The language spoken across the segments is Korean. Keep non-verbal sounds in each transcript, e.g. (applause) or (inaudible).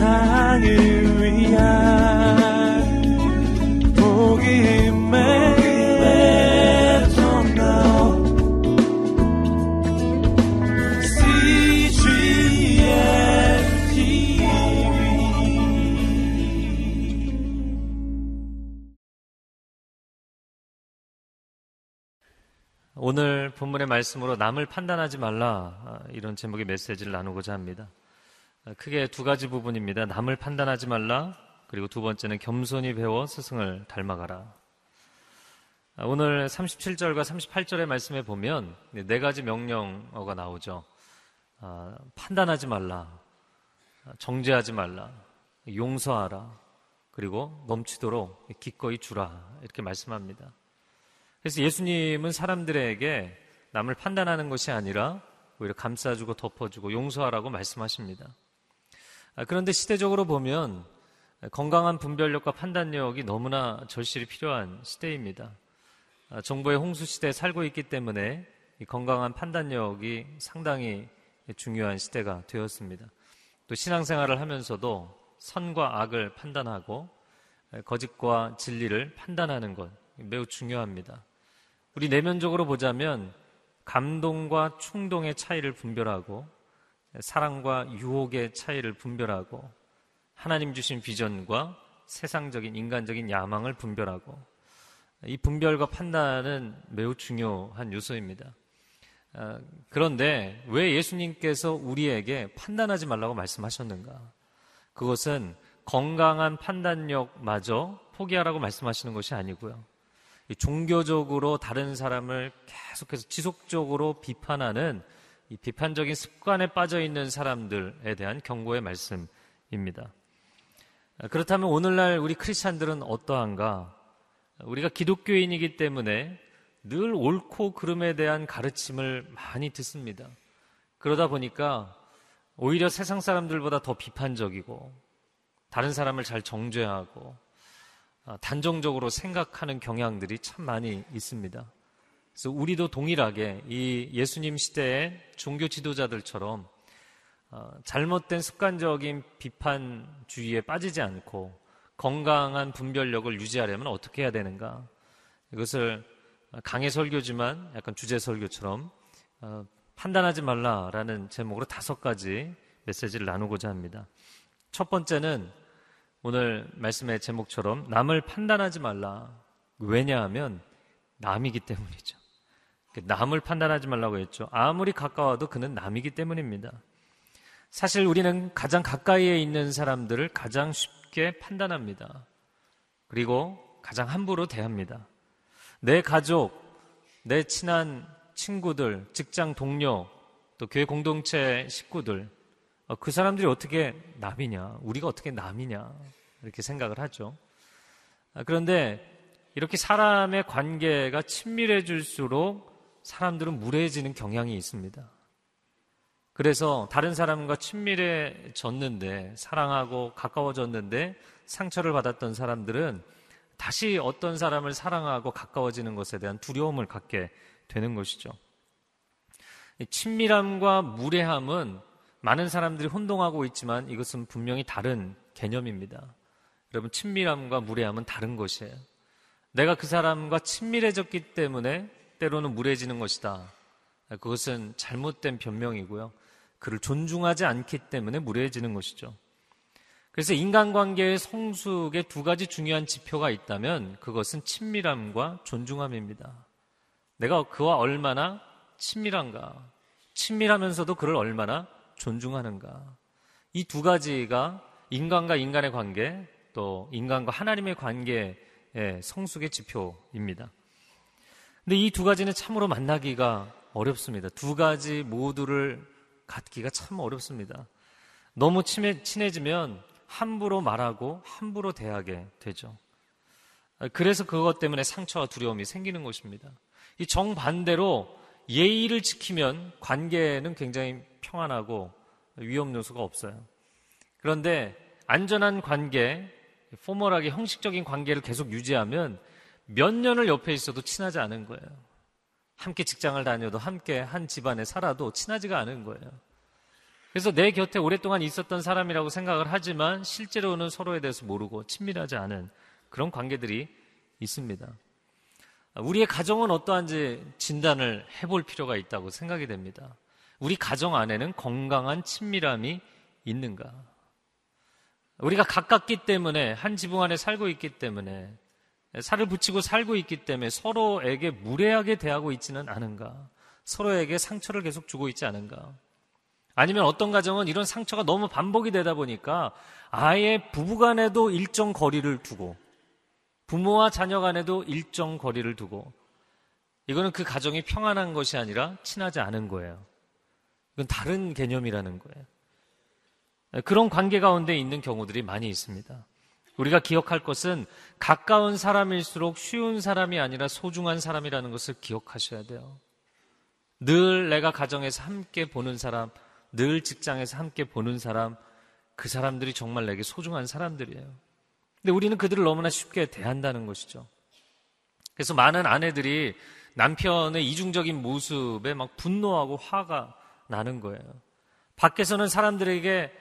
세상을 위한 복음의 오늘 본문의 말씀으로 남을 판단하지 말라 아, 이런 제목의 메시지를 나누고자 합니다. 아, 크게 두 가지 부분입니다. 남을 판단하지 말라 그리고 두 번째는 겸손히 배워 스승을 닮아가라. 아, 오늘 37절과 38절의 말씀에 보면 네 가지 명령어가 나오죠. 판단하지 말라, 정죄하지 말라, 용서하라, 그리고 넘치도록 기꺼이 주라 이렇게 말씀합니다. 그래서 예수님은 사람들에게 남을 판단하는 것이 아니라 오히려 감싸주고 덮어주고 용서하라고 말씀하십니다. 아, 그런데 시대적으로 보면 건강한 분별력과 판단력이 너무나 절실히 필요한 시대입니다. 아, 정부의 홍수 시대에 살고 있기 때문에 건강한 판단력이 상당히 중요한 시대가 되었습니다. 또 신앙생활을 하면서도 선과 악을 판단하고 거짓과 진리를 판단하는 것 매우 중요합니다. 우리 내면적으로 보자면 감동과 충동의 차이를 분별하고 사랑과 유혹의 차이를 분별하고 하나님 주신 비전과 세상적인 인간적인 야망을 분별하고 이 분별과 판단은 매우 중요한 요소입니다. 아, 그런데 왜 예수님께서 우리에게 판단하지 말라고 말씀하셨는가? 그것은 건강한 판단력마저 포기하라고 말씀하시는 것이 아니고요. 종교적으로 다른 사람을 계속해서 지속적으로 비판하는 이 비판적인 습관에 빠져 있는 사람들에 대한 경고의 말씀입니다. 그렇다면 오늘날 우리 크리스찬들은 어떠한가? 우리가 기독교인이기 때문에 늘 옳고 그름에 대한 가르침을 많이 듣습니다. 그러다 보니까 오히려 세상 사람들보다 더 비판적이고 다른 사람을 잘 정죄하고 아, 단정적으로 생각하는 경향들이 참 많이 있습니다. 그래서 우리도 동일하게 이 예수님 시대의 종교 지도자들처럼 어, 잘못된 습관적인 비판주의에 빠지지 않고 건강한 분별력을 유지하려면 어떻게 해야 되는가? 이것을 강의 설교지만 약간 주제 설교처럼 어, 판단하지 말라라는 제목으로 다섯 가지 메시지를 나누고자 합니다. 첫 번째는 오늘 말씀의 제목처럼 남을 판단하지 말라. 왜냐하면 남이기 때문이죠. 남을 판단하지 말라고 했죠. 아무리 가까워도 그는 남이기 때문입니다. 사실 우리는 가장 가까이에 있는 사람들을 가장 쉽게 판단합니다. 그리고 가장 함부로 대합니다. 내 가족, 내 친한 친구들, 직장 동료, 또 교회 공동체 식구들, 어, 그 사람들이 어떻게 남이냐, 우리가 어떻게 남이냐, 이렇게 생각을 하죠. 아, 그런데 이렇게 사람의 관계가 친밀해질수록 사람들은 무례해지는 경향이 있습니다. 그래서 다른 사람과 친밀해졌는데, 사랑하고 가까워졌는데, 상처를 받았던 사람들은 다시 어떤 사람을 사랑하고 가까워지는 것에 대한 두려움을 갖게 되는 것이죠. 친밀함과 무례함은 많은 사람들이 혼동하고 있지만 이것은 분명히 다른 개념입니다. 여러분, 친밀함과 무례함은 다른 것이에요. 내가 그 사람과 친밀해졌기 때문에 때로는 무례해지는 것이다. 그것은 잘못된 변명이고요. 그를 존중하지 않기 때문에 무례해지는 것이죠. 그래서 인간관계의 성숙에 두 가지 중요한 지표가 있다면 그것은 친밀함과 존중함입니다. 내가 그와 얼마나 친밀한가, 친밀하면서도 그를 얼마나 존중하는가. 이 두 가지가 인간과 인간의 관계, 또 인간과 하나님의 관계의 성숙의 지표입니다. 근데 이 두 가지는 참으로 만나기가 어렵습니다. 두 가지 모두를 갖기가 참 어렵습니다. 너무 친해, 친해지면 함부로 말하고 함부로 대하게 되죠. 그래서 그것 때문에 상처와 두려움이 생기는 것입니다. 이 정반대로 예의를 지키면 관계는 굉장히 평안하고 위험 요소가 없어요. 그런데 안전한 관계, 포멀하게 형식적인 관계를 계속 유지하면 몇 년을 옆에 있어도 친하지 않은 거예요. 함께 직장을 다녀도 함께 한 집안에 살아도 친하지가 않은 거예요. 그래서 내 곁에 오랫동안 있었던 사람이라고 생각을 하지만 실제로는 서로에 대해서 모르고 친밀하지 않은 그런 관계들이 있습니다. 우리의 가정은 어떠한지 진단을 해볼 필요가 있다고 생각이 됩니다. 우리 가정 안에는 건강한 친밀함이 있는가? 우리가 가깝기 때문에 한 지붕 안에 살고 있기 때문에 살을 붙이고 살고 있기 때문에 서로에게 무례하게 대하고 있지는 않은가? 서로에게 상처를 계속 주고 있지 않은가? 아니면 어떤 가정은 이런 상처가 너무 반복이 되다 보니까 아예 부부 간에도 일정 거리를 두고 부모와 자녀 간에도 일정 거리를 두고 이거는 그 가정이 평안한 것이 아니라 친하지 않은 거예요. 이건 다른 개념이라는 거예요. 그런 관계 가운데 있는 경우들이 많이 있습니다. 우리가 기억할 것은 가까운 사람일수록 쉬운 사람이 아니라 소중한 사람이라는 것을 기억하셔야 돼요. 늘 내가 가정에서 함께 보는 사람, 늘 직장에서 함께 보는 사람, 그 사람들이 정말 내게 소중한 사람들이에요. 근데 우리는 그들을 너무나 쉽게 대한다는 것이죠. 그래서 많은 아내들이 남편의 이중적인 모습에 막 분노하고 화가 나는 거예요. 밖에서는 사람들에게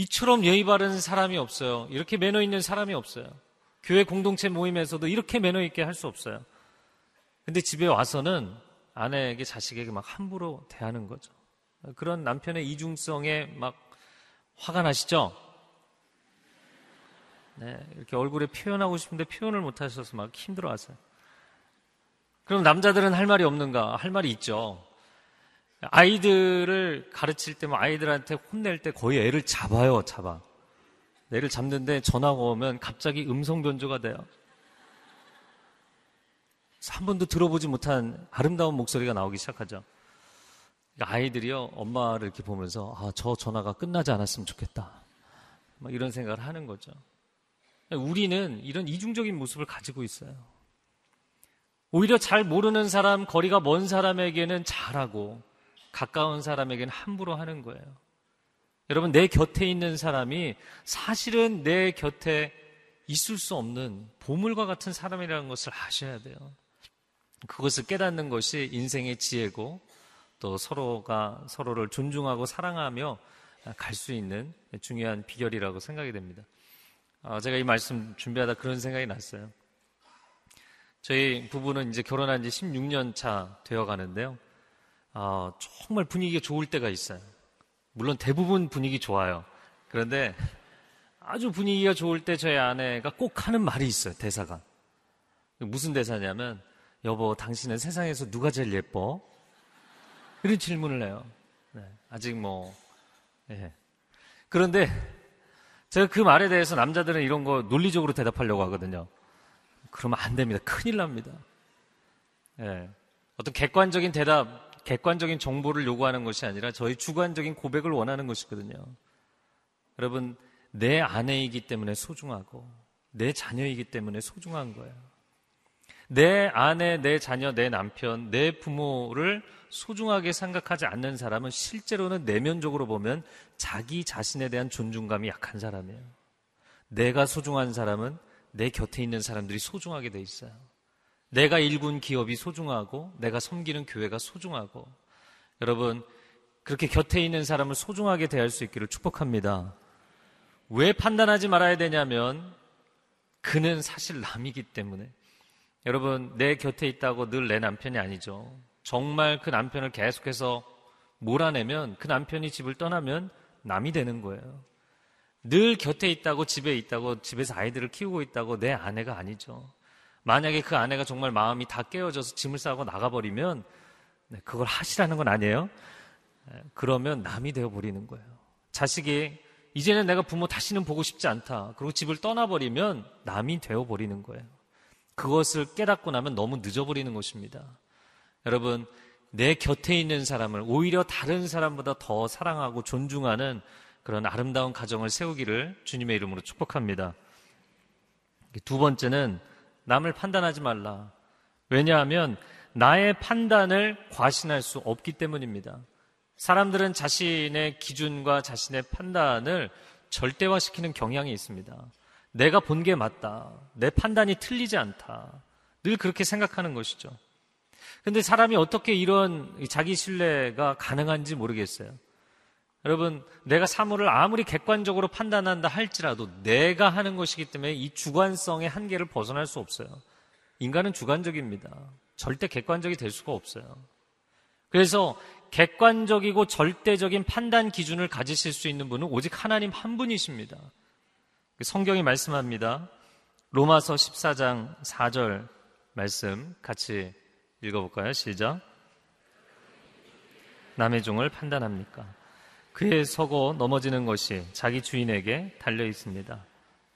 이처럼 예의 바른 사람이 없어요. 이렇게 매너 있는 사람이 없어요. 교회 공동체 모임에서도 이렇게 매너 있게 할 수 없어요. 근데 집에 와서는 아내에게 자식에게 막 함부로 대하는 거죠. 그런 남편의 이중성에 막 화가 나시죠? 네, 이렇게 얼굴에 표현하고 싶은데 표현을 못 하셔서 막 힘들어 하세요. 그럼 남자들은 할 말이 없는가? 할 말이 있죠. 아이들을 가르칠 때, 뭐 아이들한테 혼낼 때 거의 애를 잡아요, 잡아. 애를 잡는데 전화가 오면 갑자기 음성 변조가 돼요. 한 번도 들어보지 못한 아름다운 목소리가 나오기 시작하죠. 그러니까 아이들이요, 엄마를 이렇게 보면서, 아, 저 전화가 끝나지 않았으면 좋겠다. 막 이런 생각을 하는 거죠. 우리는 이런 이중적인 모습을 가지고 있어요. 오히려 잘 모르는 사람, 거리가 먼 사람에게는 잘하고, 가까운 사람에게는 함부로 하는 거예요. 여러분, 내 곁에 있는 사람이 사실은 내 곁에 있을 수 없는 보물과 같은 사람이라는 것을 아셔야 돼요. 그것을 깨닫는 것이 인생의 지혜고 또 서로가 서로를 존중하고 사랑하며 갈 수 있는 중요한 비결이라고 생각이 됩니다. 어, 제가 이 말씀 준비하다 그런 생각이 났어요. 저희 부부는 이제 결혼한 지 16년 차 되어 가는데요. 어, 정말 분위기가 좋을 때가 있어요. 물론 대부분 분위기 좋아요. 그런데 아주 분위기가 좋을 때 저희 아내가 꼭 하는 말이 있어요. 대사가. 무슨 대사냐면 여보 당신은 세상에서 누가 제일 예뻐? 이런 질문을 해요. 네, 아직 뭐 예. 그런데 제가 그 말에 대해서 남자들은 이런 거 논리적으로 대답하려고 하거든요. 그러면 안 됩니다. 큰일 납니다. 예. 어떤 객관적인 대답 객관적인 정보를 요구하는 것이 아니라 저희 주관적인 고백을 원하는 것이거든요. 여러분, 내 아내이기 때문에 소중하고 내 자녀이기 때문에 소중한 거예요. 내 아내, 내 자녀, 내 남편, 내 부모를 소중하게 생각하지 않는 사람은 실제로는 내면적으로 보면 자기 자신에 대한 존중감이 약한 사람이에요. 내가 소중한 사람은 내 곁에 있는 사람들이 소중하게 돼 있어요. 내가 일군 기업이 소중하고 내가 섬기는 교회가 소중하고 여러분 그렇게 곁에 있는 사람을 소중하게 대할 수 있기를 축복합니다. 왜 판단하지 말아야 되냐면 그는 사실 남이기 때문에 여러분 내 곁에 있다고 늘 내 남편이 아니죠. 정말 그 남편을 계속해서 몰아내면 그 남편이 집을 떠나면 남이 되는 거예요. 늘 곁에 있다고 집에 있다고 집에서 아이들을 키우고 있다고 내 아내가 아니죠. 만약에 그 아내가 정말 마음이 다 깨어져서 짐을 싸고 나가버리면 네, 그걸 하시라는 건 아니에요. 네, 그러면 남이 되어버리는 거예요. 자식이 이제는 내가 부모 다시는 보고 싶지 않다. 그리고 집을 떠나버리면 남이 되어버리는 거예요. 그것을 깨닫고 나면 너무 늦어버리는 것입니다. 여러분, 내 곁에 있는 사람을 오히려 다른 사람보다 더 사랑하고 존중하는 그런 아름다운 가정을 세우기를 주님의 이름으로 축복합니다. 두 번째는 남을 판단하지 말라. 왜냐하면 나의 판단을 과신할 수 없기 때문입니다. 사람들은 자신의 기준과 자신의 판단을 절대화시키는 경향이 있습니다. 내가 본 게 맞다. 내 판단이 틀리지 않다. 늘 그렇게 생각하는 것이죠. 근데 사람이 어떻게 이런 자기 신뢰가 가능한지 모르겠어요. 여러분, 내가 사물을 아무리 객관적으로 판단한다 할지라도 내가 하는 것이기 때문에 이 주관성의 한계를 벗어날 수 없어요. 인간은 주관적입니다. 절대 객관적이 될 수가 없어요. 그래서 객관적이고 절대적인 판단 기준을 가지실 수 있는 분은 오직 하나님 한 분이십니다. 성경이 말씀합니다. 로마서 14장 4절 말씀 같이 읽어볼까요? 시작. 남의 종을 판단합니까? 그의 서고 넘어지는 것이 자기 주인에게 달려 있습니다.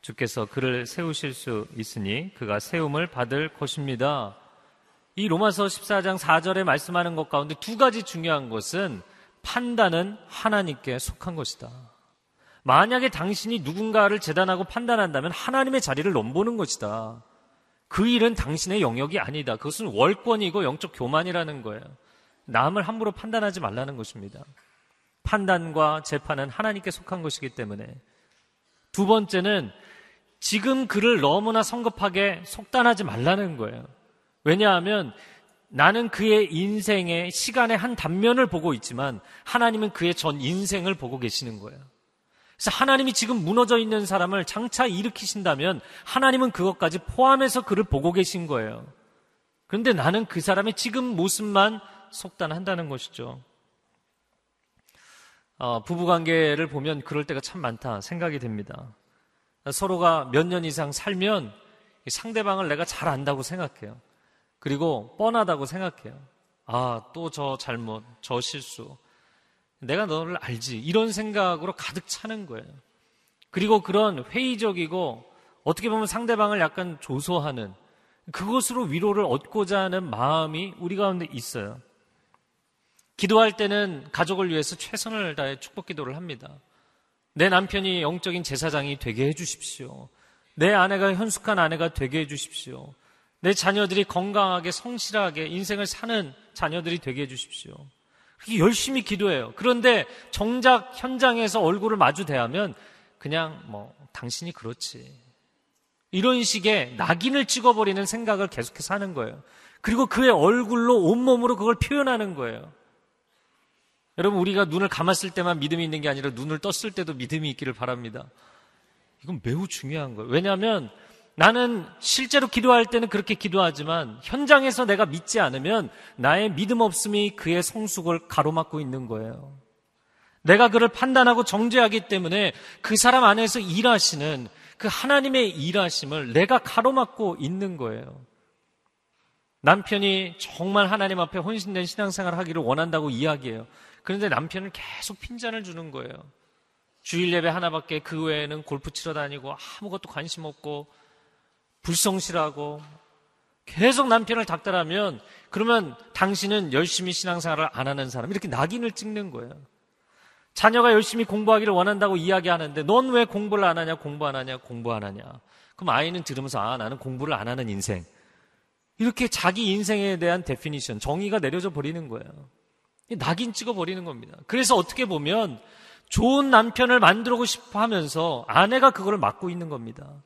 주께서 그를 세우실 수 있으니 그가 세움을 받을 것입니다. 이 로마서 14장 4절에 말씀하는 것 가운데 두 가지 중요한 것은 판단은 하나님께 속한 것이다. 만약에 당신이 누군가를 재단하고 판단한다면 하나님의 자리를 넘보는 것이다. 그 일은 당신의 영역이 아니다. 그것은 월권이고 영적 교만이라는 거예요. 남을 함부로 판단하지 말라는 것입니다. 판단과 재판은 하나님께 속한 것이기 때문에. 두 번째는 지금 그를 너무나 성급하게 속단하지 말라는 거예요. 왜냐하면 나는 그의 인생의 시간의 한 단면을 보고 있지만 하나님은 그의 전 인생을 보고 계시는 거예요. 그래서 하나님이 지금 무너져 있는 사람을 장차 일으키신다면 하나님은 그것까지 포함해서 그를 보고 계신 거예요. 그런데 나는 그 사람의 지금 모습만 속단한다는 것이죠. 어, 부부 관계를 보면 그럴 때가 참 많다 생각이 됩니다. 서로가 몇 년 이상 살면 상대방을 내가 잘 안다고 생각해요. 그리고 뻔하다고 생각해요. 아, 또 저 잘못, 저 실수. 내가 너를 알지. 이런 생각으로 가득 차는 거예요. 그리고 그런 회의적이고 어떻게 보면 상대방을 약간 조소하는 그것으로 위로를 얻고자 하는 마음이 우리 가운데 있어요. 기도할 때는 가족을 위해서 최선을 다해 축복 기도를 합니다. 내 남편이 영적인 제사장이 되게 해주십시오. 내 아내가 현숙한 아내가 되게 해주십시오. 내 자녀들이 건강하게 성실하게 인생을 사는 자녀들이 되게 해주십시오. 그렇게 열심히 기도해요. 그런데 정작 현장에서 얼굴을 마주 대하면 그냥 뭐 당신이 그렇지. 이런 식의 낙인을 찍어버리는 생각을 계속해서 하는 거예요. 그리고 그의 얼굴로 온몸으로 그걸 표현하는 거예요. 여러분, 우리가 눈을 감았을 때만 믿음이 있는 게 아니라 눈을 떴을 때도 믿음이 있기를 바랍니다. 이건 매우 중요한 거예요. 왜냐하면 나는 실제로 기도할 때는 그렇게 기도하지만 현장에서 내가 믿지 않으면 나의 믿음 없음이 그의 성숙을 가로막고 있는 거예요. 내가 그를 판단하고 정죄하기 때문에 그 사람 안에서 일하시는 그 하나님의 일하심을 내가 가로막고 있는 거예요. 남편이 정말 하나님 앞에 혼신된 신앙생활을 하기를 원한다고 이야기해요. 그런데 남편은 계속 핀잔을 주는 거예요. 주일 예배 하나밖에 그 외에는 골프 치러 다니고 아무것도 관심 없고 불성실하고 계속 남편을 닥달하면 그러면 당신은 열심히 신앙생활을 안 하는 사람 이렇게 낙인을 찍는 거예요. 자녀가 열심히 공부하기를 원한다고 이야기하는데 넌 왜 공부를 안 하냐 공부 안 하냐 공부 안 하냐 그럼 아이는 들으면서 아 나는 공부를 안 하는 인생 이렇게 자기 인생에 대한 definition 정의가 내려져 버리는 거예요. 낙인 찍어 버리는 겁니다. 그래서 어떻게 보면 좋은 남편을 만들고 싶어 하면서 아내가 그거를 막고 있는 겁니다.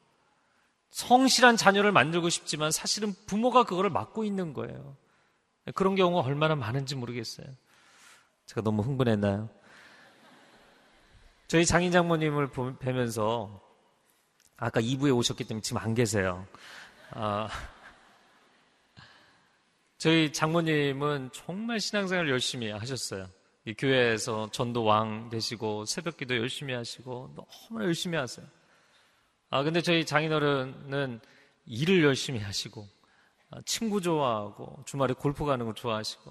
성실한 자녀를 만들고 싶지만 사실은 부모가 그거를 막고 있는 거예요. 그런 경우가 얼마나 많은지 모르겠어요. 제가 너무 흥분했나요? 저희 장인 장모님을 뵈면서 아까 2부에 오셨기 때문에 지금 안 계세요. 아, 저희 장모님은 정말 신앙생활 열심히 하셨어요. 이 교회에서 전도 왕 되시고 새벽기도 열심히 하시고 너무 열심히 하세요. 아, 근데 저희 장인어른은 일을 열심히 하시고, 아, 친구 좋아하고, 주말에 골프 가는 거 좋아하시고.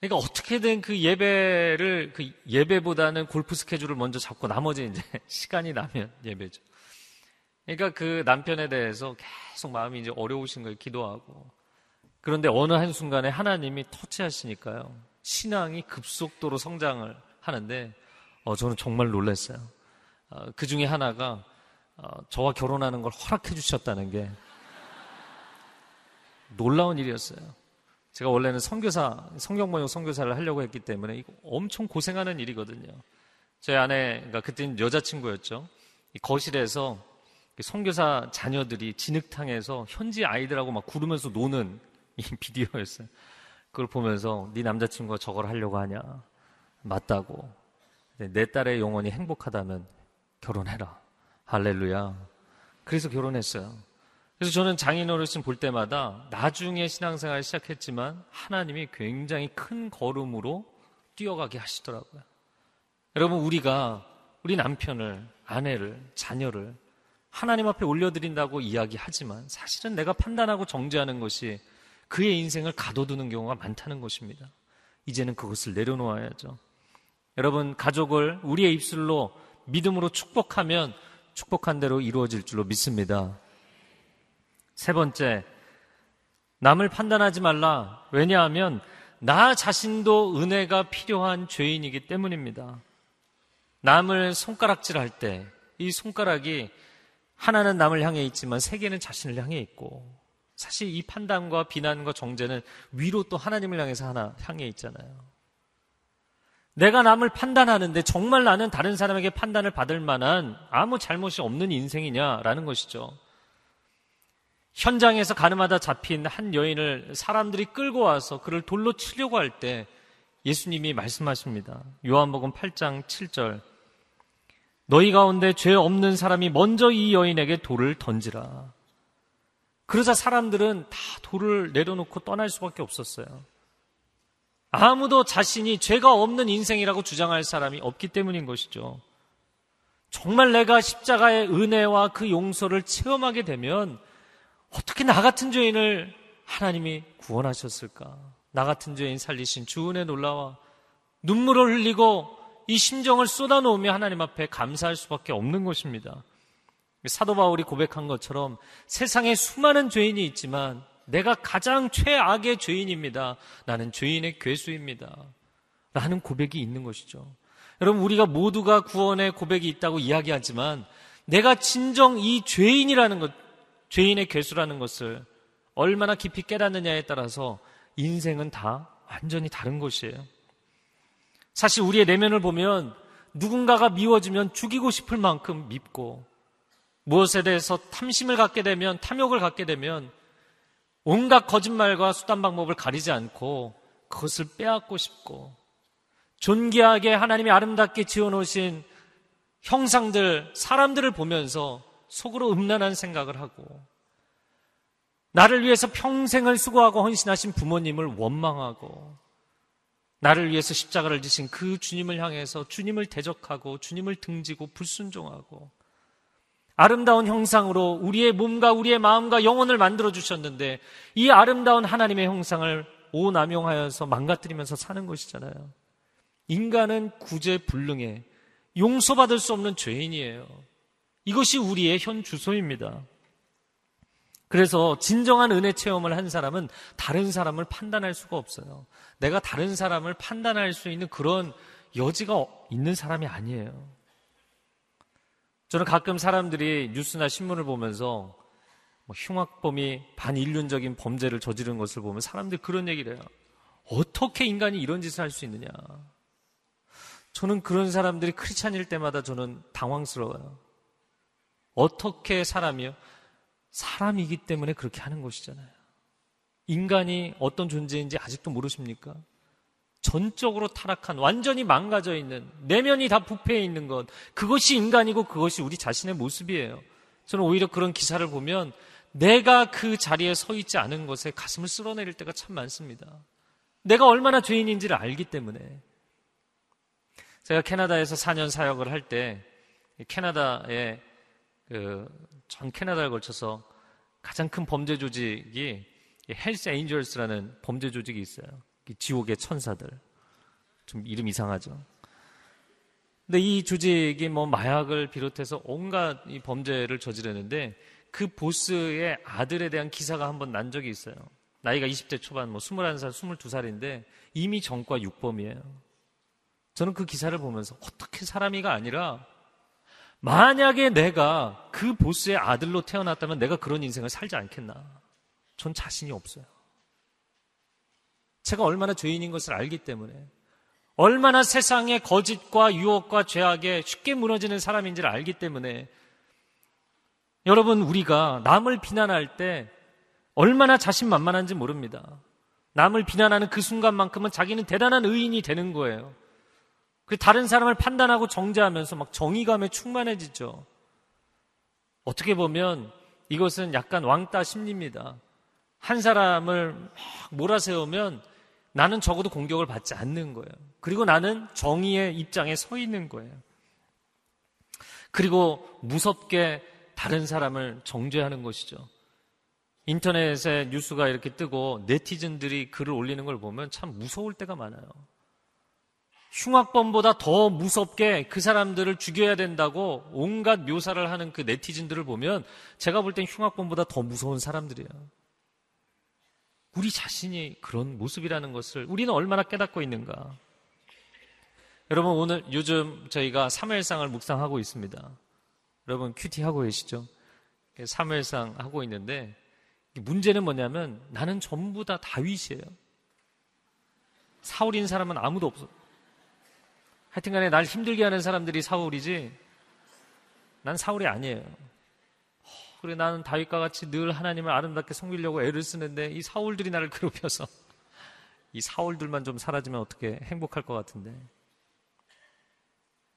그러니까 어떻게든 그 예배를, 그 예배보다는 골프 스케줄을 먼저 잡고 나머지 이제 (laughs) 시간이 나면 예배죠. 그러니까 그 남편에 대해서 계속 마음이 이제 어려우신 거예요. 기도하고. 그런데 어느 한순간에 하나님이 터치하시니까요. 신앙이 급속도로 성장을 하는데, 어, 저는 정말 놀랐어요. 어, 그 중에 하나가 어, 저와 결혼하는 걸 허락해 주셨다는 게 놀라운 일이었어요. 제가 원래는 선교사, 성경번역 선교사를 하려고 했기 때문에 이거 엄청 고생하는 일이거든요. 저희 아내가 그때는 여자친구였죠. 거실에서 선교사 자녀들이 진흙탕에서 현지 아이들하고 막 구르면서 노는 이 비디오였어요. 그걸 보면서 네 남자친구가 저걸 하려고 하냐? 맞다고. 네, 내 딸의 영혼이 행복하다면 결혼해라. 할렐루야. 그래서 결혼했어요. 그래서 저는 장인 어르신 볼 때마다 나중에 신앙생활 시작했지만 하나님이 굉장히 큰 걸음으로 뛰어가게 하시더라고요. 여러분, 우리가 우리 남편을, 아내를, 자녀를 하나님 앞에 올려드린다고 이야기하지만 사실은 내가 판단하고 정죄하는 것이 그의 인생을 가둬두는 경우가 많다는 것입니다. 이제는 그것을 내려놓아야죠. 여러분, 가족을 우리의 입술로 믿음으로 축복하면 축복한 대로 이루어질 줄로 믿습니다. 세 번째, 남을 판단하지 말라. 왜냐하면 나 자신도 은혜가 필요한 죄인이기 때문입니다. 남을 손가락질할 때 이 손가락이 하나는 남을 향해 있지만 세 개는 자신을 향해 있고 사실 이 판단과 비난과 정죄는 위로 또 하나님을 향해서 하나 향해 있잖아요. 내가 남을 판단하는데 정말 나는 다른 사람에게 판단을 받을 만한 아무 잘못이 없는 인생이냐라는 것이죠. 현장에서 가늠하다 잡힌 한 여인을 사람들이 끌고 와서 그를 돌로 치려고 할 때 예수님이 말씀하십니다. 요한복음 8장 7절. 너희 가운데 죄 없는 사람이 먼저 이 여인에게 돌을 던지라. 그러자 사람들은 다 돌을 내려놓고 떠날 수밖에 없었어요. 아무도 자신이 죄가 없는 인생이라고 주장할 사람이 없기 때문인 것이죠. 정말 내가 십자가의 은혜와 그 용서를 체험하게 되면 어떻게 나 같은 죄인을 하나님이 구원하셨을까? 나 같은 죄인 살리신 주은혜 놀라와 눈물을 흘리고 이 심정을 쏟아놓으며 하나님 앞에 감사할 수밖에 없는 것입니다. 사도 바울이 고백한 것처럼 세상에 수많은 죄인이 있지만 내가 가장 최악의 죄인입니다. 나는 죄인의 괴수입니다. 라는 고백이 있는 것이죠. 여러분, 우리가 모두가 구원의 고백이 있다고 이야기하지만 내가 진정 이 죄인이라는 것, 죄인의 괴수라는 것을 얼마나 깊이 깨닫느냐에 따라서 인생은 다 완전히 다른 것이에요. 사실 우리의 내면을 보면 누군가가 미워지면 죽이고 싶을 만큼 밉고 무엇에 대해서 탐심을 갖게 되면 탐욕을 갖게 되면 온갖 거짓말과 수단 방법을 가리지 않고 그것을 빼앗고 싶고 존귀하게 하나님이 아름답게 지어놓으신 형상들, 사람들을 보면서 속으로 음란한 생각을 하고 나를 위해서 평생을 수고하고 헌신하신 부모님을 원망하고 나를 위해서 십자가를 지신 그 주님을 향해서 주님을 대적하고 주님을 등지고 불순종하고 아름다운 형상으로 우리의 몸과 우리의 마음과 영혼을 만들어 주셨는데 이 아름다운 하나님의 형상을 오남용하여서 망가뜨리면서 사는 것이잖아요. 인간은 구제불능해 용서받을 수 없는 죄인이에요. 이것이 우리의 현 주소입니다. 그래서 진정한 은혜 체험을 한 사람은 다른 사람을 판단할 수가 없어요. 내가 다른 사람을 판단할 수 있는 그런 여지가 있는 사람이 아니에요. 저는 가끔 사람들이 뉴스나 신문을 보면서 뭐 흉악범이 반인륜적인 범죄를 저지른 것을 보면 사람들이 그런 얘기를 해요. 어떻게 인간이 이런 짓을 할 수 있느냐. 저는 그런 사람들이 크리스찬일 때마다 저는 당황스러워요. 어떻게 사람이요? 사람이기 때문에 그렇게 하는 것이잖아요. 인간이 어떤 존재인지 아직도 모르십니까? 전적으로 타락한, 완전히 망가져 있는, 내면이 다 부패해 있는 것, 그것이 인간이고 그것이 우리 자신의 모습이에요. 저는 오히려 그런 기사를 보면 내가 그 자리에 서 있지 않은 것에 가슴을 쓸어내릴 때가 참 많습니다. 내가 얼마나 죄인인지를 알기 때문에. 제가 캐나다에서 4년 사역을 할 때, 캐나다의 그전 캐나다를 걸쳐서 가장 큰 범죄 조직이 헬스 에인절스라는 범죄 조직이 있어요. 지옥의 천사들. 좀 이름 이상하죠. 근데 이 조직이 뭐 마약을 비롯해서 온갖 이 범죄를 저지르는데 그 보스의 아들에 대한 기사가 한 번 난 적이 있어요. 나이가 20대 초반, 뭐 21살, 22살인데 이미 전과 육범이에요. 저는 그 기사를 보면서 어떻게 사람이가 아니라 만약에 내가 그 보스의 아들로 태어났다면 내가 그런 인생을 살지 않겠나? 전 자신이 없어요. 제가 얼마나 죄인인 것을 알기 때문에 얼마나 세상의 거짓과 유혹과 죄악에 쉽게 무너지는 사람인지를 알기 때문에 여러분 우리가 남을 비난할 때 얼마나 자신만만한지 모릅니다. 남을 비난하는 그 순간만큼은 자기는 대단한 의인이 되는 거예요. 그 다른 사람을 판단하고 정죄하면서 막 정의감에 충만해지죠. 어떻게 보면 이것은 약간 왕따 심리입니다. 한 사람을 막 몰아세우면 나는 적어도 공격을 받지 않는 거예요. 그리고 나는 정의의 입장에 서 있는 거예요. 그리고 무섭게 다른 사람을 정죄하는 것이죠. 인터넷에 뉴스가 이렇게 뜨고 네티즌들이 글을 올리는 걸 보면 참 무서울 때가 많아요. 흉악범보다 더 무섭게 그 사람들을 죽여야 된다고 온갖 묘사를 하는 그 네티즌들을 보면 제가 볼 땐 흉악범보다 더 무서운 사람들이에요. 우리 자신이 그런 모습이라는 것을 우리는 얼마나 깨닫고 있는가. 여러분 오늘 요즘 저희가 3일상을 묵상하고 있습니다. 여러분 큐티 하고 계시죠? 3일상 하고 있는데 문제는 뭐냐면 나는 전부 다 다윗이에요. 사울인 사람은 아무도 없어. 하여튼 간에 날 힘들게 하는 사람들이 사울이지 난 사울이 아니에요. 그래 나는 다윗과 같이 늘 하나님을 아름답게 섬기려고 애를 쓰는데 이 사울들이 나를 괴롭혀서 (laughs) 이 사울들만 좀 사라지면 어떻게 행복할 것 같은데.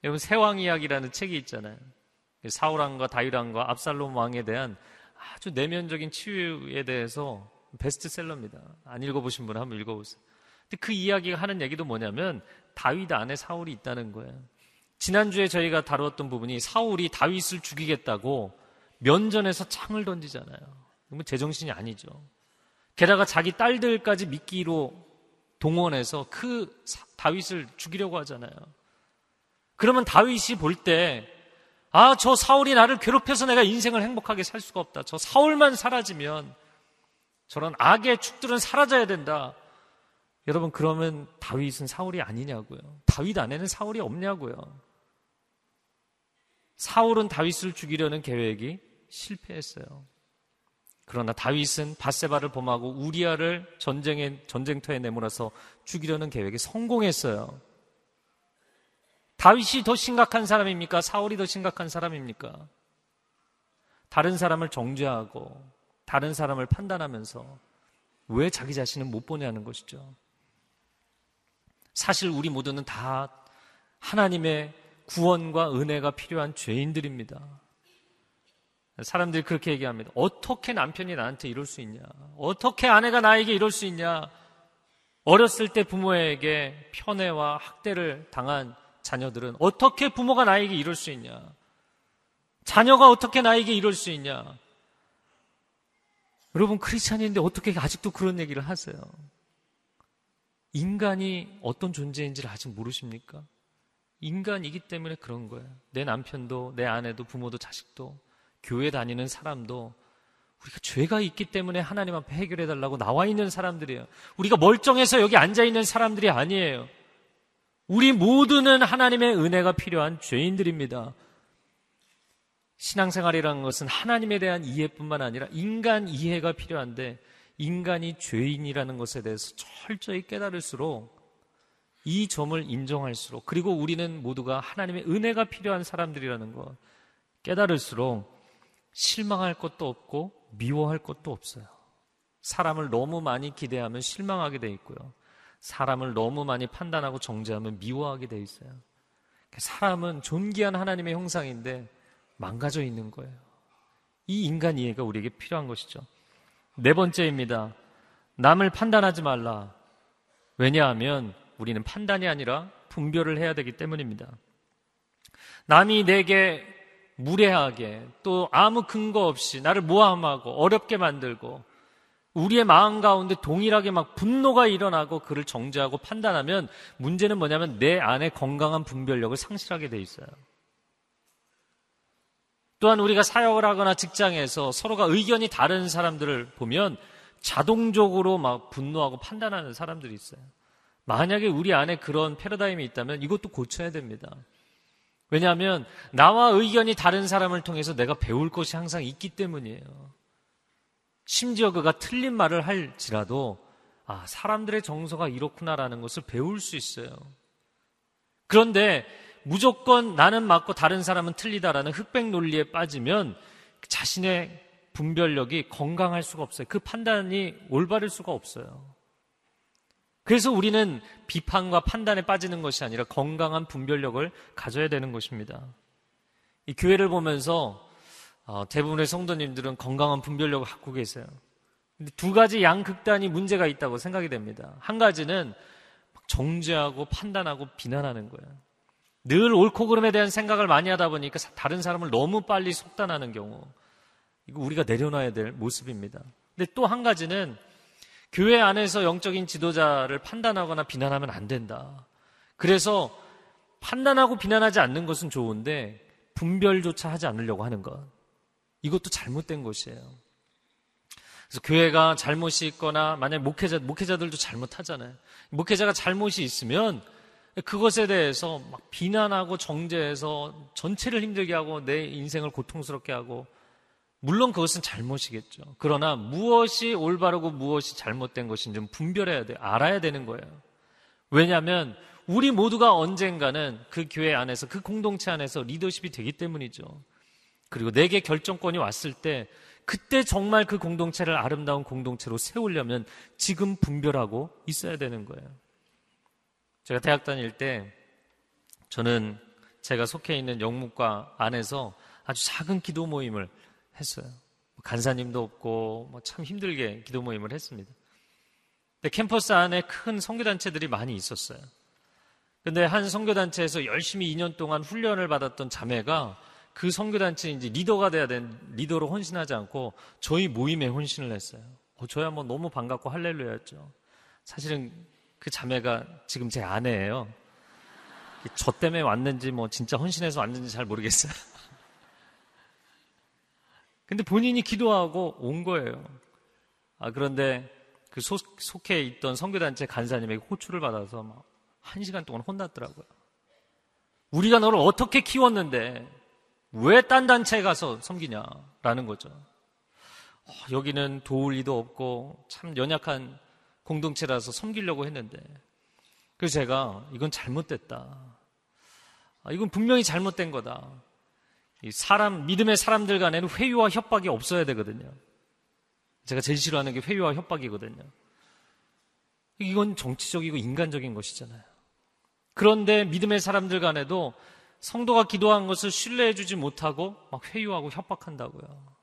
여러분 세왕 이야기라는 책이 있잖아요. 사울 왕과 다윗 왕과 압살롬 왕에 대한 아주 내면적인 치유에 대해서 베스트셀러입니다. 안 읽어보신 분 한번 읽어보세요. 근데 그 이야기가 하는 얘기도 뭐냐면 다윗 안에 사울이 있다는 거예요. 지난주에 저희가 다루었던 부분이 사울이 다윗을 죽이겠다고 면전에서 창을 던지잖아요. 그러면 제정신이 아니죠. 게다가 자기 딸들까지 미끼로 동원해서 그 다윗을 죽이려고 하잖아요. 그러면 다윗이 볼 때, 아, 저 사울이 나를 괴롭혀서 내가 인생을 행복하게 살 수가 없다. 저 사울만 사라지면 저런 악의 축들은 사라져야 된다. 여러분, 그러면 다윗은 사울이 아니냐고요. 다윗 안에는 사울이 없냐고요. 사울은 다윗을 죽이려는 계획이 실패했어요. 그러나 다윗은 바세바를 범하고 우리아를 전쟁에 전쟁터에 내몰아서 죽이려는 계획이 성공했어요. 다윗이 더 심각한 사람입니까? 사울이 더 심각한 사람입니까? 다른 사람을 정죄하고 다른 사람을 판단하면서 왜 자기 자신은 못 보내하는 것이죠? 사실 우리 모두는 다 하나님의 구원과 은혜가 필요한 죄인들입니다. 사람들이 그렇게 얘기합니다. 어떻게 남편이 나한테 이럴 수 있냐? 어떻게 아내가 나에게 이럴 수 있냐? 어렸을 때 부모에게 편애와 학대를 당한 자녀들은 어떻게 부모가 나에게 이럴 수 있냐? 자녀가 어떻게 나에게 이럴 수 있냐? 여러분 크리스찬인데 어떻게 아직도 그런 얘기를 하세요? 인간이 어떤 존재인지를 아직 모르십니까? 인간이기 때문에 그런 거예요. 내 남편도, 내 아내도, 부모도, 자식도, 교회 다니는 사람도 우리가 죄가 있기 때문에 하나님 앞에 해결해 달라고 나와 있는 사람들이에요. 우리가 멀쩡해서 여기 앉아 있는 사람들이 아니에요. 우리 모두는 하나님의 은혜가 필요한 죄인들입니다. 신앙생활이라는 것은 하나님에 대한 이해뿐만 아니라 인간 이해가 필요한데 인간이 죄인이라는 것에 대해서 철저히 깨달을수록 이 점을 인정할수록 그리고 우리는 모두가 하나님의 은혜가 필요한 사람들이라는 것 깨달을수록 실망할 것도 없고 미워할 것도 없어요. 사람을 너무 많이 기대하면 실망하게 돼 있고요. 사람을 너무 많이 판단하고 정죄하면 미워하게 돼 있어요. 사람은 존귀한 하나님의 형상인데 망가져 있는 거예요. 이 인간 이해가 우리에게 필요한 것이죠. 네 번째입니다. 남을 판단하지 말라. 왜냐하면 우리는 판단이 아니라 분별을 해야 되기 때문입니다. 남이 내게 무례하게 또 아무 근거 없이 나를 모함하고 어렵게 만들고 우리의 마음 가운데 동일하게 막 분노가 일어나고 그를 정죄하고 판단하면 문제는 뭐냐면 내 안에 건강한 분별력을 상실하게 돼 있어요. 또한 우리가 사역을 하거나 직장에서 서로가 의견이 다른 사람들을 보면 자동적으로 막 분노하고 판단하는 사람들이 있어요. 만약에 우리 안에 그런 패러다임이 있다면 이것도 고쳐야 됩니다. 왜냐하면 나와 의견이 다른 사람을 통해서 내가 배울 것이 항상 있기 때문이에요. 심지어 그가 틀린 말을 할지라도 아, 사람들의 정서가 이렇구나라는 것을 배울 수 있어요. 그런데 무조건 나는 맞고 다른 사람은 틀리다라는 흑백 논리에 빠지면 자신의 분별력이 건강할 수가 없어요. 그 판단이 올바를 수가 없어요. 그래서 우리는 비판과 판단에 빠지는 것이 아니라 건강한 분별력을 가져야 되는 것입니다. 이 교회를 보면서 어, 대부분의 성도님들은 건강한 분별력을 갖고 계세요. 근데 두 가지 양극단이 문제가 있다고 생각이 됩니다. 한 가지는 정죄하고 판단하고 비난하는 거예요. 늘 옳고 그름에 대한 생각을 많이 하다 보니까 다른 사람을 너무 빨리 속단하는 경우. 이거 우리가 내려놔야 될 모습입니다. 근데 또 한 가지는 교회 안에서 영적인 지도자를 판단하거나 비난하면 안 된다. 그래서 판단하고 비난하지 않는 것은 좋은데 분별조차 하지 않으려고 하는 것. 이것도 잘못된 것이에요. 그래서 교회가 잘못이 있거나 만약 목회자 목회자들도 잘못하잖아요. 목회자가 잘못이 있으면 그것에 대해서 막 비난하고 정죄해서 전체를 힘들게 하고 내 인생을 고통스럽게 하고 물론 그것은 잘못이겠죠. 그러나 무엇이 올바르고 무엇이 잘못된 것인지 좀 분별해야 돼. 알아야 되는 거예요. 왜냐하면 우리 모두가 언젠가는 그 교회 안에서 그 공동체 안에서 리더십이 되기 때문이죠. 그리고 내게 결정권이 왔을 때 그때 정말 그 공동체를 아름다운 공동체로 세우려면 지금 분별하고 있어야 되는 거예요. 제가 대학 다닐 때 저는 제가 속해 있는 영문과 안에서 아주 작은 기도 모임을 했어요. 뭐 간사님도 없고 뭐 참 힘들게 기도 모임을 했습니다. 근데 캠퍼스 안에 큰 선교단체들이 많이 있었어요. 근데 한 선교단체에서 열심히 2년 동안 훈련을 받았던 자매가 그 선교단체 이제 리더가 돼야 된 리더로 혼신하지 않고 저희 모임에 혼신을 했어요. 어, 저야 뭐 너무 반갑고 할렐루야였죠. 사실은 그 자매가 지금 제 아내예요. 저 때문에 왔는지 뭐 진짜 헌신해서 왔는지 잘 모르겠어요. 근데 본인이 기도하고 온 거예요. 아, 그런데 그 속, 속해 있던 선교단체 간사님에게 호출을 받아서 막 한 시간 동안 혼났더라고요. 우리가 너를 어떻게 키웠는데 왜 딴 단체에 가서 섬기냐라는 거죠. 어, 여기는 도울 리도 없고 참 연약한 공동체라서 섬기려고 했는데 그래서 제가 이건 잘못됐다. 아, 이건 분명히 잘못된 거다. 사람, 믿음의 사람들 간에는 회유와 협박이 없어야 되거든요. 제가 제일 싫어하는 게 회유와 협박이거든요. 이건 정치적이고 인간적인 것이잖아요. 그런데 믿음의 사람들 간에도 성도가 기도한 것을 신뢰해주지 못하고 막 회유하고 협박한다고요.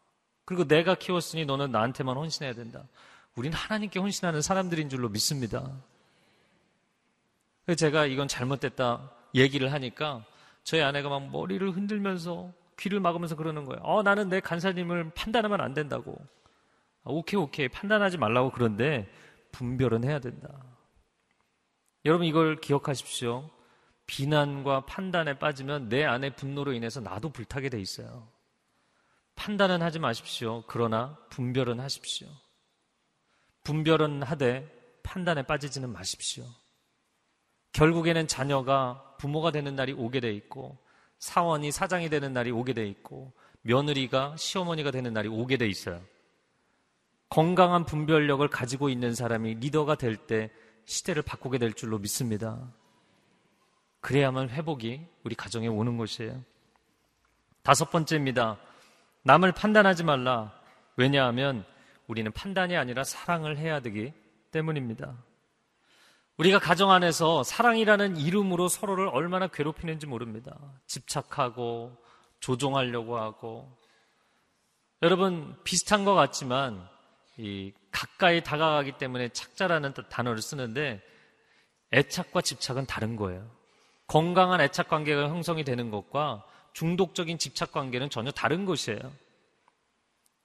그리고 내가 키웠으니 너는 나한테만 헌신해야 된다. 우린 하나님께 헌신하는 사람들인 줄로 믿습니다. 제가 이건 잘못됐다 얘기를 하니까 저희 아내가 막 머리를 흔들면서 귀를 막으면서 그러는 거예요. 어, 나는 내 간사님을 판단하면 안 된다고. 아, 오케이, 오케이. 판단하지 말라고 그런데 분별은 해야 된다. 여러분 이걸 기억하십시오. 비난과 판단에 빠지면 내 안에 분노로 인해서 나도 불타게 돼 있어요. 판단은 하지 마십시오. 그러나 분별은 하십시오. 분별은 하되 판단에 빠지지는 마십시오. 결국에는 자녀가 부모가 되는 날이 오게 돼 있고 사원이 사장이 되는 날이 오게 돼 있고 며느리가 시어머니가 되는 날이 오게 돼 있어요. 건강한 분별력을 가지고 있는 사람이 리더가 될 때 시대를 바꾸게 될 줄로 믿습니다. 그래야만 회복이 우리 가정에 오는 것이에요. 다섯 번째입니다. 남을 판단하지 말라. 왜냐하면 우리는 판단이 아니라 사랑을 해야 되기 때문입니다. 우리가 가정 안에서 사랑이라는 이름으로 서로를 얼마나 괴롭히는지 모릅니다. 집착하고 조종하려고 하고 여러분 비슷한 것 같지만 이 가까이 다가가기 때문에 착자라는 단어를 쓰는데 애착과 집착은 다른 거예요. 건강한 애착 관계가 형성이 되는 것과 중독적인 집착 관계는 전혀 다른 것이에요.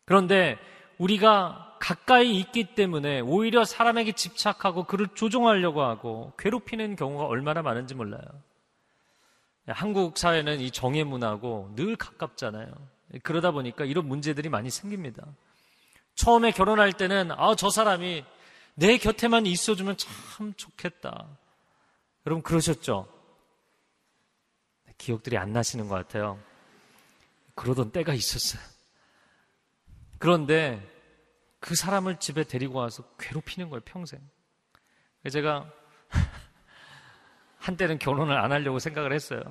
그런데 우리가 가까이 있기 때문에 오히려 사람에게 집착하고 그를 조종하려고 하고 괴롭히는 경우가 얼마나 많은지 몰라요. 한국 사회는 이 정의 문화고 늘 가깝잖아요. 그러다 보니까 이런 문제들이 많이 생깁니다. 처음에 결혼할 때는 아, 저 사람이 내 곁에만 있어주면 참 좋겠다. 여러분 그러셨죠? 기억들이 안 나시는 것 같아요. 그러던 때가 있었어요. 그런데 그 사람을 집에 데리고 와서 괴롭히는 거예요, 평생. 제가 (laughs) 한때는 결혼을 안 하려고 생각을 했어요.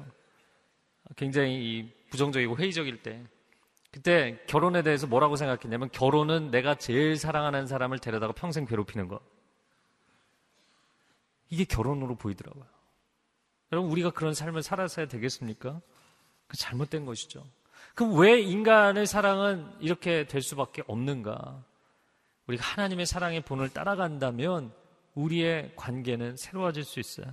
굉장히 부정적이고 회의적일 때. 그때 결혼에 대해서 뭐라고 생각했냐면 결혼은 내가 제일 사랑하는 사람을 데려다가 평생 괴롭히는 거. 이게 결혼으로 보이더라고요. 여러분, 우리가 그런 삶을 살아서야 되겠습니까? 그 잘못된 것이죠. 그럼 왜 인간의 사랑은 이렇게 될 수밖에 없는가? 우리가 하나님의 사랑의 본을 따라간다면 우리의 관계는 새로워질 수 있어요.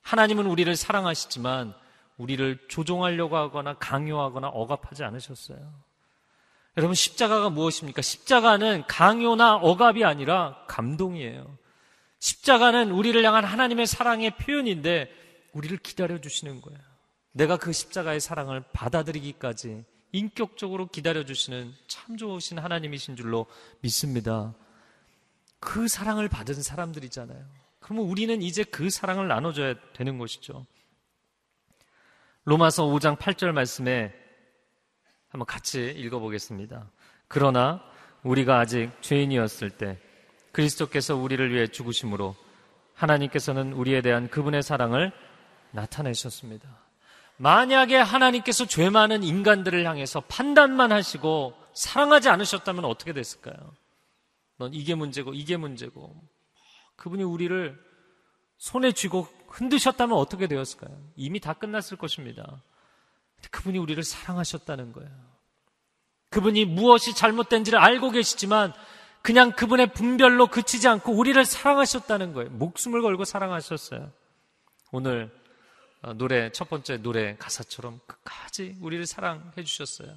하나님은 우리를 사랑하시지만 우리를 조종하려고 하거나 강요하거나 억압하지 않으셨어요. 여러분, 십자가가 무엇입니까? 십자가는 강요나 억압이 아니라 감동이에요. 십자가는 우리를 향한 하나님의 사랑의 표현인데 우리를 기다려주시는 거예요. 내가 그 십자가의 사랑을 받아들이기까지 인격적으로 기다려주시는 참 좋으신 하나님이신 줄로 믿습니다. 그 사랑을 받은 사람들이잖아요. 그러면 우리는 이제 그 사랑을 나눠줘야 되는 것이죠. 로마서 5장 8절 말씀에 한번 같이 읽어보겠습니다. 그러나 우리가 아직 죄인이었을 때 그리스도께서 우리를 위해 죽으심으로 하나님께서는 우리에 대한 그분의 사랑을 나타내셨습니다. 만약에 하나님께서 죄 많은 인간들을 향해서 판단만 하시고 사랑하지 않으셨다면 어떻게 됐을까요? 넌 이게 문제고 이게 문제고 그분이 우리를 손에 쥐고 흔드셨다면 어떻게 되었을까요? 이미 다 끝났을 것입니다. 그분이 우리를 사랑하셨다는 거예요. 그분이 무엇이 잘못된지를 알고 계시지만 그냥 그분의 분별로 그치지 않고 우리를 사랑하셨다는 거예요. 목숨을 걸고 사랑하셨어요. 오늘 어, 노래 첫 번째 노래 가사처럼 끝까지 우리를 사랑해 주셨어요.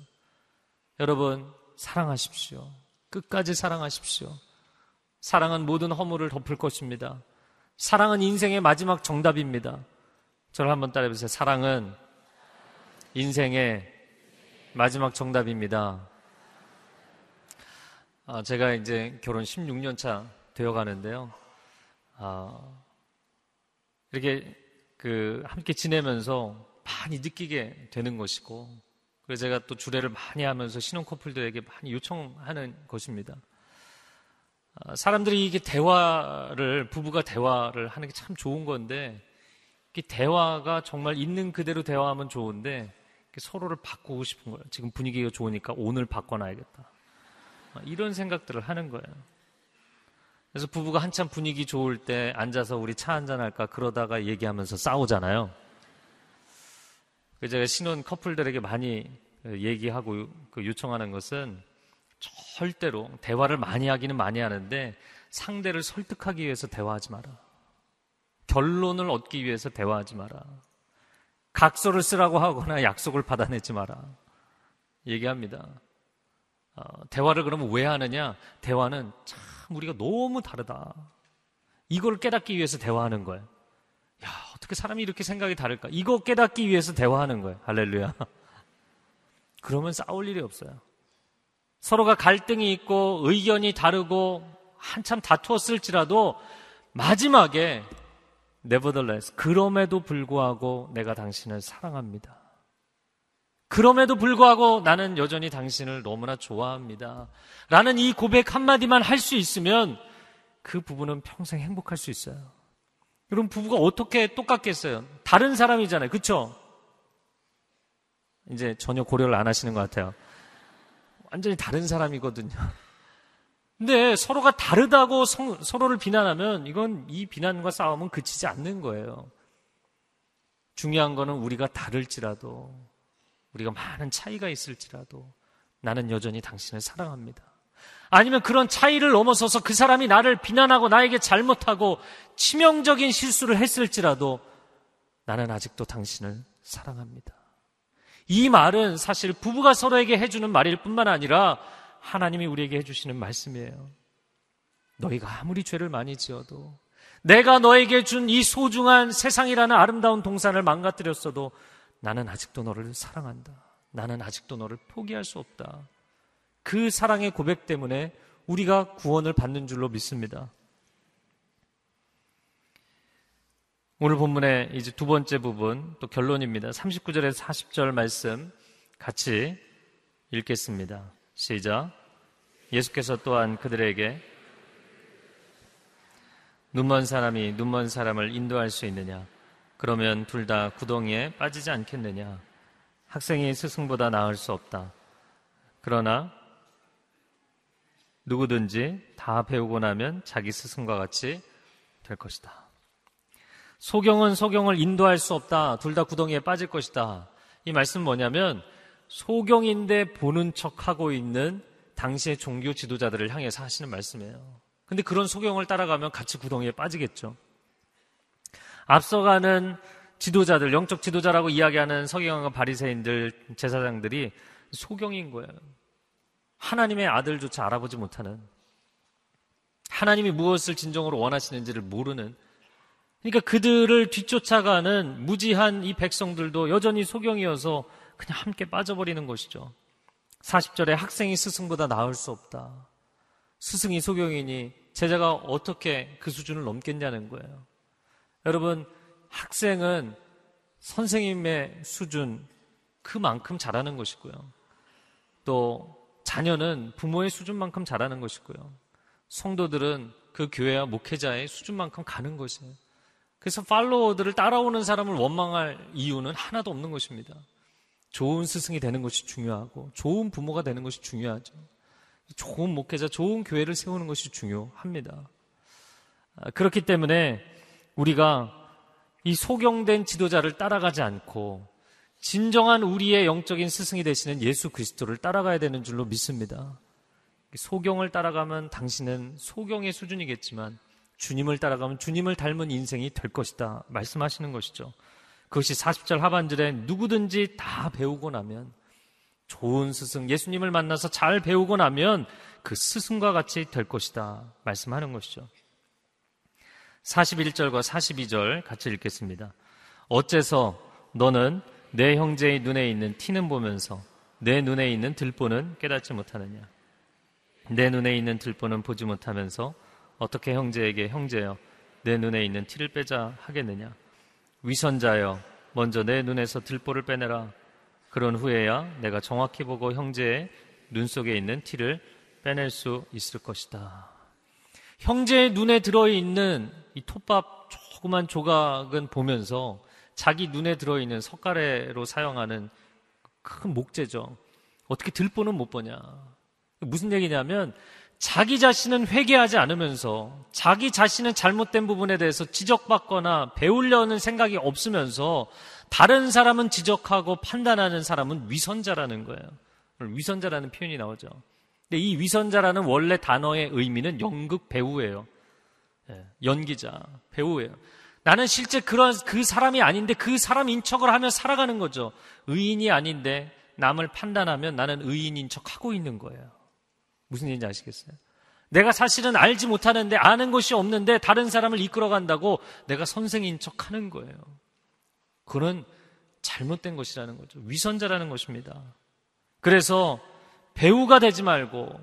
여러분 사랑하십시오. 끝까지 사랑하십시오. 사랑은 모든 허물을 덮을 것입니다. 사랑은 인생의 마지막 정답입니다. 저를 한번 따라해 보세요. 사랑은 인생의 마지막 정답입니다. 아, 제가 이제 결혼 16년 차 되어 가는데요. 아, 이렇게 그 함께 지내면서 많이 느끼게 되는 것이고 그래서 제가 또 주례를 많이 하면서 신혼 커플들에게 많이 요청하는 것입니다. 아, 사람들이 이게 대화를 부부가 대화를 하는 게 참 좋은 건데 이 대화가 정말 있는 그대로 대화하면 좋은데 서로를 바꾸고 싶은 거예요. 지금 분위기가 좋으니까 오늘 바꿔놔야겠다. 아, 이런 생각들을 하는 거예요. 그래서 부부가 한참 분위기 좋을 때 앉아서 우리 차 한잔 할까 그러다가 얘기하면서 싸우잖아요. 제가 신혼 커플들에게 많이 얘기하고 그 요청하는 것은 절대로 대화를 많이 하기는 많이 하는데 상대를 설득하기 위해서 대화하지 마라. 결론을 얻기 위해서 대화하지 마라. 각서를 쓰라고 하거나 약속을 받아내지 마라. 얘기합니다. 어, 대화를 그러면 왜 하느냐? 대화는 참 우리가 너무 다르다. 이걸 깨닫기 위해서 대화하는 거예요. 야, 어떻게 사람이 이렇게 생각이 다를까? 이거 깨닫기 위해서 대화하는 거예요. 할렐루야. (laughs) 그러면 싸울 일이 없어요. 서로가 갈등이 있고 의견이 다르고 한참 다투었을지라도 마지막에 nevertheless 그럼에도 불구하고 내가 당신을 사랑합니다. 그럼에도 불구하고 나는 여전히 당신을 너무나 좋아합니다. 라는 이 고백 한마디만 할 수 있으면 그 부부는 평생 행복할 수 있어요. 여러분, 부부가 어떻게 똑같겠어요? 다른 사람이잖아요. 그쵸? 이제 전혀 고려를 안 하시는 것 같아요. 완전히 다른 사람이거든요. 근데 서로가 다르다고 성, 서로를 비난하면 이건 이 비난과 싸움은 그치지 않는 거예요. 중요한 거는 우리가 다를지라도 우리가 많은 차이가 있을지라도 나는 여전히 당신을 사랑합니다. 아니면 그런 차이를 넘어서서 그 사람이 나를 비난하고 나에게 잘못하고 치명적인 실수를 했을지라도 나는 아직도 당신을 사랑합니다. 이 말은 사실 부부가 서로에게 해주는 말일 뿐만 아니라 하나님이 우리에게 해주시는 말씀이에요. 너희가 아무리 죄를 많이 지어도 내가 너에게 준 이 소중한 세상이라는 아름다운 동산을 망가뜨렸어도 나는 아직도 너를 사랑한다. 나는 아직도 너를 포기할 수 없다. 그 사랑의 고백 때문에 우리가 구원을 받는 줄로 믿습니다. 오늘 본문의 이제 두 번째 부분, 또 결론입니다. 39절에서 40절 말씀 같이 읽겠습니다. 시작. 예수께서 또한 그들에게 눈먼 사람이 눈먼 사람을 인도할 수 있느냐? 그러면 둘 다 구덩이에 빠지지 않겠느냐? 학생이 스승보다 나을 수 없다. 그러나 누구든지 다 배우고 나면 자기 스승과 같이 될 것이다. 소경은 소경을 인도할 수 없다. 둘 다 구덩이에 빠질 것이다. 이 말씀은 뭐냐면 소경인데 보는 척하고 있는 당시의 종교 지도자들을 향해서 하시는 말씀이에요. 근데 그런 소경을 따라가면 같이 구덩이에 빠지겠죠. 앞서가는 지도자들, 영적 지도자라고 이야기하는 서기관과 바리새인들, 제사장들이 소경인 거예요. 하나님의 아들조차 알아보지 못하는 하나님이 무엇을 진정으로 원하시는지를 모르는 그러니까 그들을 뒤쫓아가는 무지한 이 백성들도 여전히 소경이어서 그냥 함께 빠져버리는 것이죠. 40절에 학생이 스승보다 나을 수 없다. 스승이 소경이니 제자가 어떻게 그 수준을 넘겠냐는 거예요. 여러분, 학생은 선생님의 수준 그만큼 잘하는 것이고요. 또 자녀는 부모의 수준만큼 잘하는 것이고요. 성도들은 그 교회와 목회자의 수준만큼 가는 것이에요. 그래서 팔로워들을 따라오는 사람을 원망할 이유는 하나도 없는 것입니다. 좋은 스승이 되는 것이 중요하고 좋은 부모가 되는 것이 중요하죠. 좋은 목회자, 좋은 교회를 세우는 것이 중요합니다. 아, 그렇기 때문에 우리가 이 소경된 지도자를 따라가지 않고 진정한 우리의 영적인 스승이 되시는 예수 그리스도를 따라가야 되는 줄로 믿습니다. 소경을 따라가면 당신은 소경의 수준이겠지만 주님을 따라가면 주님을 닮은 인생이 될 것이다. 말씀하시는 것이죠. 그것이 40절 하반절에 누구든지 다 배우고 나면 좋은 스승, 예수님을 만나서 잘 배우고 나면 그 스승과 같이 될 것이다. 말씀하는 것이죠. 41절과 42절 같이 읽겠습니다. 어째서 너는 내 형제의 눈에 있는 티는 보면서 내 눈에 있는 들보는 깨닫지 못하느냐? 내 눈에 있는 들보는 보지 못하면서 어떻게 형제에게 형제여 내 눈에 있는 티를 빼자 하겠느냐? 위선자여 먼저 내 눈에서 들보를 빼내라. 그런 후에야 내가 정확히 보고 형제의 눈 속에 있는 티를 빼낼 수 있을 것이다. 형제의 눈에 들어 있는 이 톱밥 조그만 조각은 보면서 자기 눈에 들어있는 석가래로 사용하는 큰 목재죠. 어떻게 들보는 못 보냐. 무슨 얘기냐면 자기 자신은 회개하지 않으면서 자기 자신은 잘못된 부분에 대해서 지적받거나 배우려는 생각이 없으면서 다른 사람은 지적하고 판단하는 사람은 위선자라는 거예요. 위선자라는 표현이 나오죠. 근데 이 위선자라는 원래 단어의 의미는 연극 배우예요. 예, 연기자, 배우예요. 나는 실제 그런 그 사람이 아닌데 그 사람 인 척을 하며 살아가는 거죠. 의인이 아닌데 남을 판단하면 나는 의인인 척 하고 있는 거예요. 무슨 얘기인지 아시겠어요? 내가 사실은 알지 못하는데 아는 것이 없는데 다른 사람을 이끌어 간다고 내가 선생인 척 하는 거예요. 그는 잘못된 것이라는 거죠. 위선자라는 것입니다. 그래서 배우가 되지 말고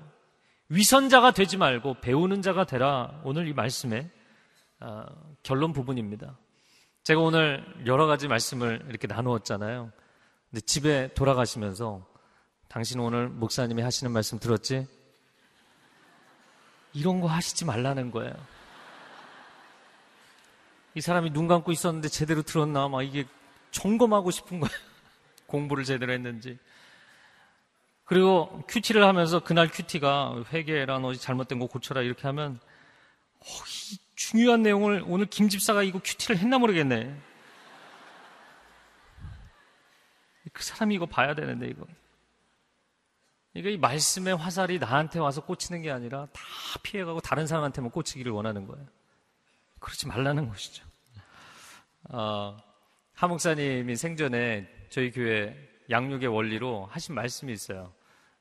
위선자가 되지 말고 배우는 자가 되라. 오늘 이 말씀의 어, 결론 부분입니다. 제가 오늘 여러 가지 말씀을 이렇게 나누었잖아요. 근데 집에 돌아가시면서 당신 오늘 목사님이 하시는 말씀 들었지? 이런 거 하시지 말라는 거예요. 이 사람이 눈 감고 있었는데 제대로 들었나? 막 이게 점검하고 싶은 거예요. (laughs) 공부를 제대로 했는지. 그리고 큐티를 하면서 그날 큐티가 회계라 너 잘못된 거 고쳐라 이렇게 하면 어, 이 중요한 내용을 오늘 김 집사가 이거 큐티를 했나 모르겠네. 그 사람이 이거 봐야 되는데 이거. 그러니까 이 말씀의 화살이 나한테 와서 꽂히는 게 아니라 다 피해가고 다른 사람한테만 꽂히기를 원하는 거예요. 그렇지 말라는 것이죠. 어, 하 목사님이 생전에 저희 교회 양육의 원리로 하신 말씀이 있어요.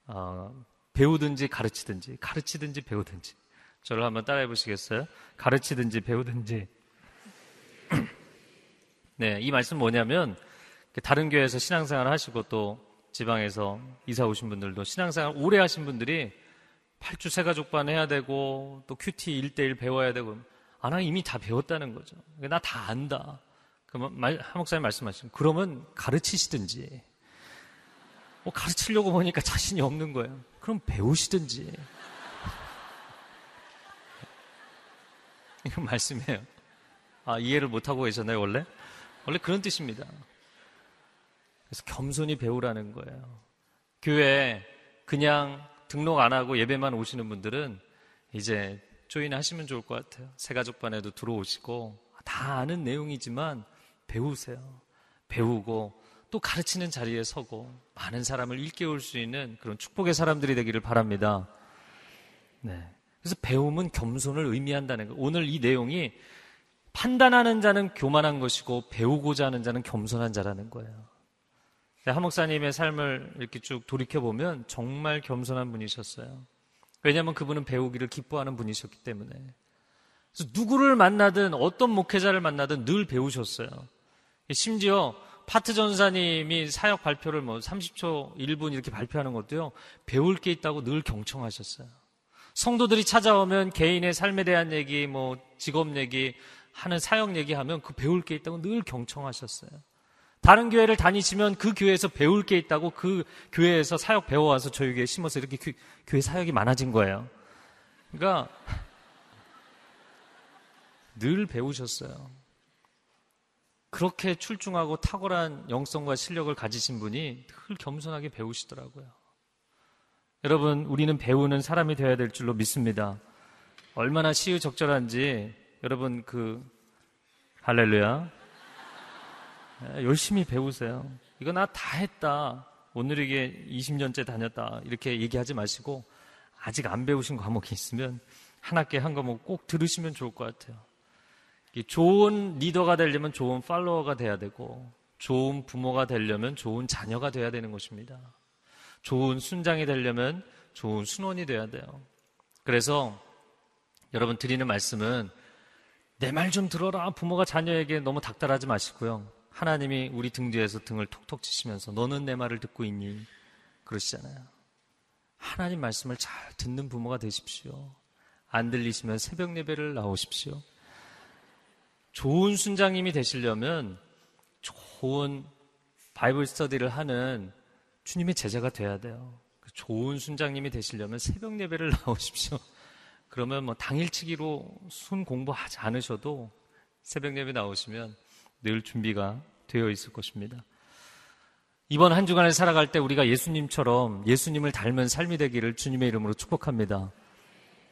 어, 배우든지 가르치든지, 가르치든지 배우든지. 저를 한번 따라해 보시겠어요? 가르치든지 배우든지. (clears throat) 네, 이 말씀 뭐냐면 다른 교회에서 신앙생활 하시고 또 지방에서 이사 오신 분들도 신앙생활 오래 하신 분들이 8주 세가족반 해야 되고 또 큐티 1대1 배워야 되고 아, 나 이미 다 배웠다는 거죠. 나 다 안다. 그러면 한 목사님 말씀하시면 그러면 가르치시든지 뭐 가르치려고 보니까 자신이 없는 거예요. 그럼 배우시든지 이건 말씀이에요. 아, 이해를 못하고 계셨나요, 원래? 원래 그런 뜻입니다. 그래서 겸손히 배우라는 거예요. 교회 그냥 등록 안 하고 예배만 오시는 분들은 이제 조인 하시면 좋을 것 같아요. 새가족반에도 들어오시고 다 아는 내용이지만 배우세요. 배우고 또 가르치는 자리에 서고 많은 사람을 일깨울 수 있는 그런 축복의 사람들이 되기를 바랍니다. 네. 그래서 배움은 겸손을 의미한다는 거. 오늘 이 내용이 판단하는 자는 교만한 것이고 배우고자 하는 자는 겸손한 자라는 거예요. 네, 한 목사님의 삶을 이렇게 쭉 돌이켜 보면 정말 겸손한 분이셨어요. 왜냐하면 그분은 배우기를 기뻐하는 분이셨기 때문에. 그래서 누구를 만나든 어떤 목회자를 만나든 늘 배우셨어요. 심지어 파트 전사님이 사역 발표를 뭐 30초, 1분 이렇게 발표하는 것도요, 배울 게 있다고 늘 경청하셨어요. 성도들이 찾아오면 개인의 삶에 대한 얘기, 뭐 직업 얘기, 하는 사역 얘기하면 그 배울 게 있다고 늘 경청하셨어요. 다른 교회를 다니시면 그 교회에서 배울 게 있다고 그 교회에서 사역 배워와서 저희 교회에 심어서 이렇게 교 회 사역이 많아진 거예요. 그러니까 늘 배우셨어요. 그렇게 출중하고 탁월한 영성과 실력을 가지신 분이 늘 겸손하게 배우시더라고요. 여러분, 우리는 배우는 사람이 되어야 될 줄로 믿습니다. 얼마나 시의적절한지 여러분 그 할렐루야 열심히 배우세요. 이거 나 다 했다. 오늘 이게 20년째 다녔다. 이렇게 얘기하지 마시고 아직 안 배우신 과목이 있으면 한 학기에 한 과목 꼭 들으시면 좋을 것 같아요. 좋은 리더가 되려면 좋은 팔로워가 돼야 되고 좋은 부모가 되려면 좋은 자녀가 돼야 되는 것입니다. 좋은 순장이 되려면 좋은 순원이 돼야 돼요. 그래서 여러분 드리는 말씀은 내 말 좀 들어라. 부모가 자녀에게 너무 닥달하지 마시고요. 하나님이 우리 등 뒤에서 등을 톡톡 치시면서 너는 내 말을 듣고 있니? 그러시잖아요. 하나님 말씀을 잘 듣는 부모가 되십시오. 안 들리시면 새벽 예배를 나오십시오. 좋은 순장님이 되시려면 좋은 바이블 스터디를 하는 주님의 제자가 돼야 돼요. 좋은 순장님이 되시려면 새벽 예배를 (laughs) 나오십시오. 그러면 뭐 당일치기로 순 공부하지 않으셔도 새벽 예배 나오시면 늘 준비가 되어 있을 것입니다. 이번 한 주간을 살아갈 때 우리가 예수님처럼 예수님을 닮은 삶이 되기를 주님의 이름으로 축복합니다.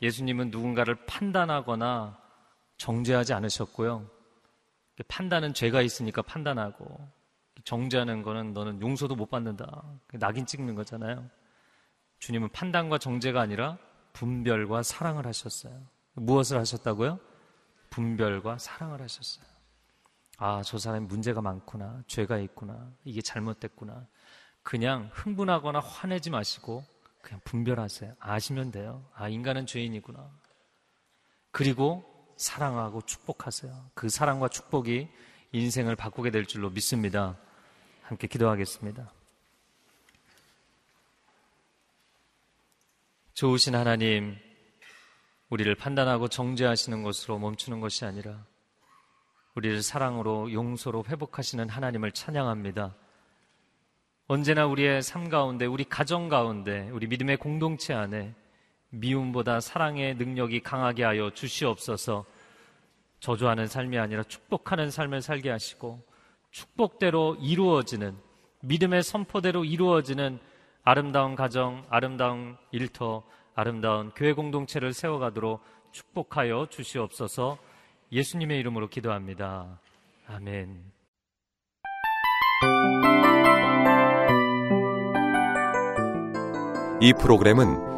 예수님은 누군가를 판단하거나 정죄하지 않으셨고요. 판단은 죄가 있으니까 판단하고 정죄하는 거는 너는 용서도 못 받는다. 낙인 찍는 거잖아요. 주님은 판단과 정죄가 아니라 분별과 사랑을 하셨어요. 무엇을 하셨다고요? 분별과 사랑을 하셨어요. 아, 저 사람이 문제가 많구나. 죄가 있구나. 이게 잘못됐구나. 그냥 흥분하거나 화내지 마시고 그냥 분별하세요. 아시면 돼요. 아, 인간은 죄인이구나. 그리고 사랑하고 축복하세요. 그 사랑과 축복이 인생을 바꾸게 될 줄로 믿습니다. 함께 기도하겠습니다. 좋으신 하나님, 우리를 판단하고 정죄하시는 것으로 멈추는 것이 아니라 우리를 사랑으로 용서로 회복하시는 하나님을 찬양합니다. 언제나 우리의 삶 가운데, 우리 가정 가운데, 우리 믿음의 공동체 안에 미움보다 사랑의 능력이 강하게 하여 주시옵소서 저주하는 삶이 아니라 축복하는 삶을 살게 하시고 축복대로 이루어지는 믿음의 선포대로 이루어지는 아름다운 가정, 아름다운 일터, 아름다운 교회 공동체를 세워가도록 축복하여 주시옵소서 예수님의 이름으로 기도합니다. 아멘. 이 프로그램은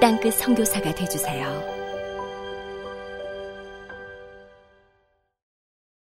땅끝 성교사가 되주세요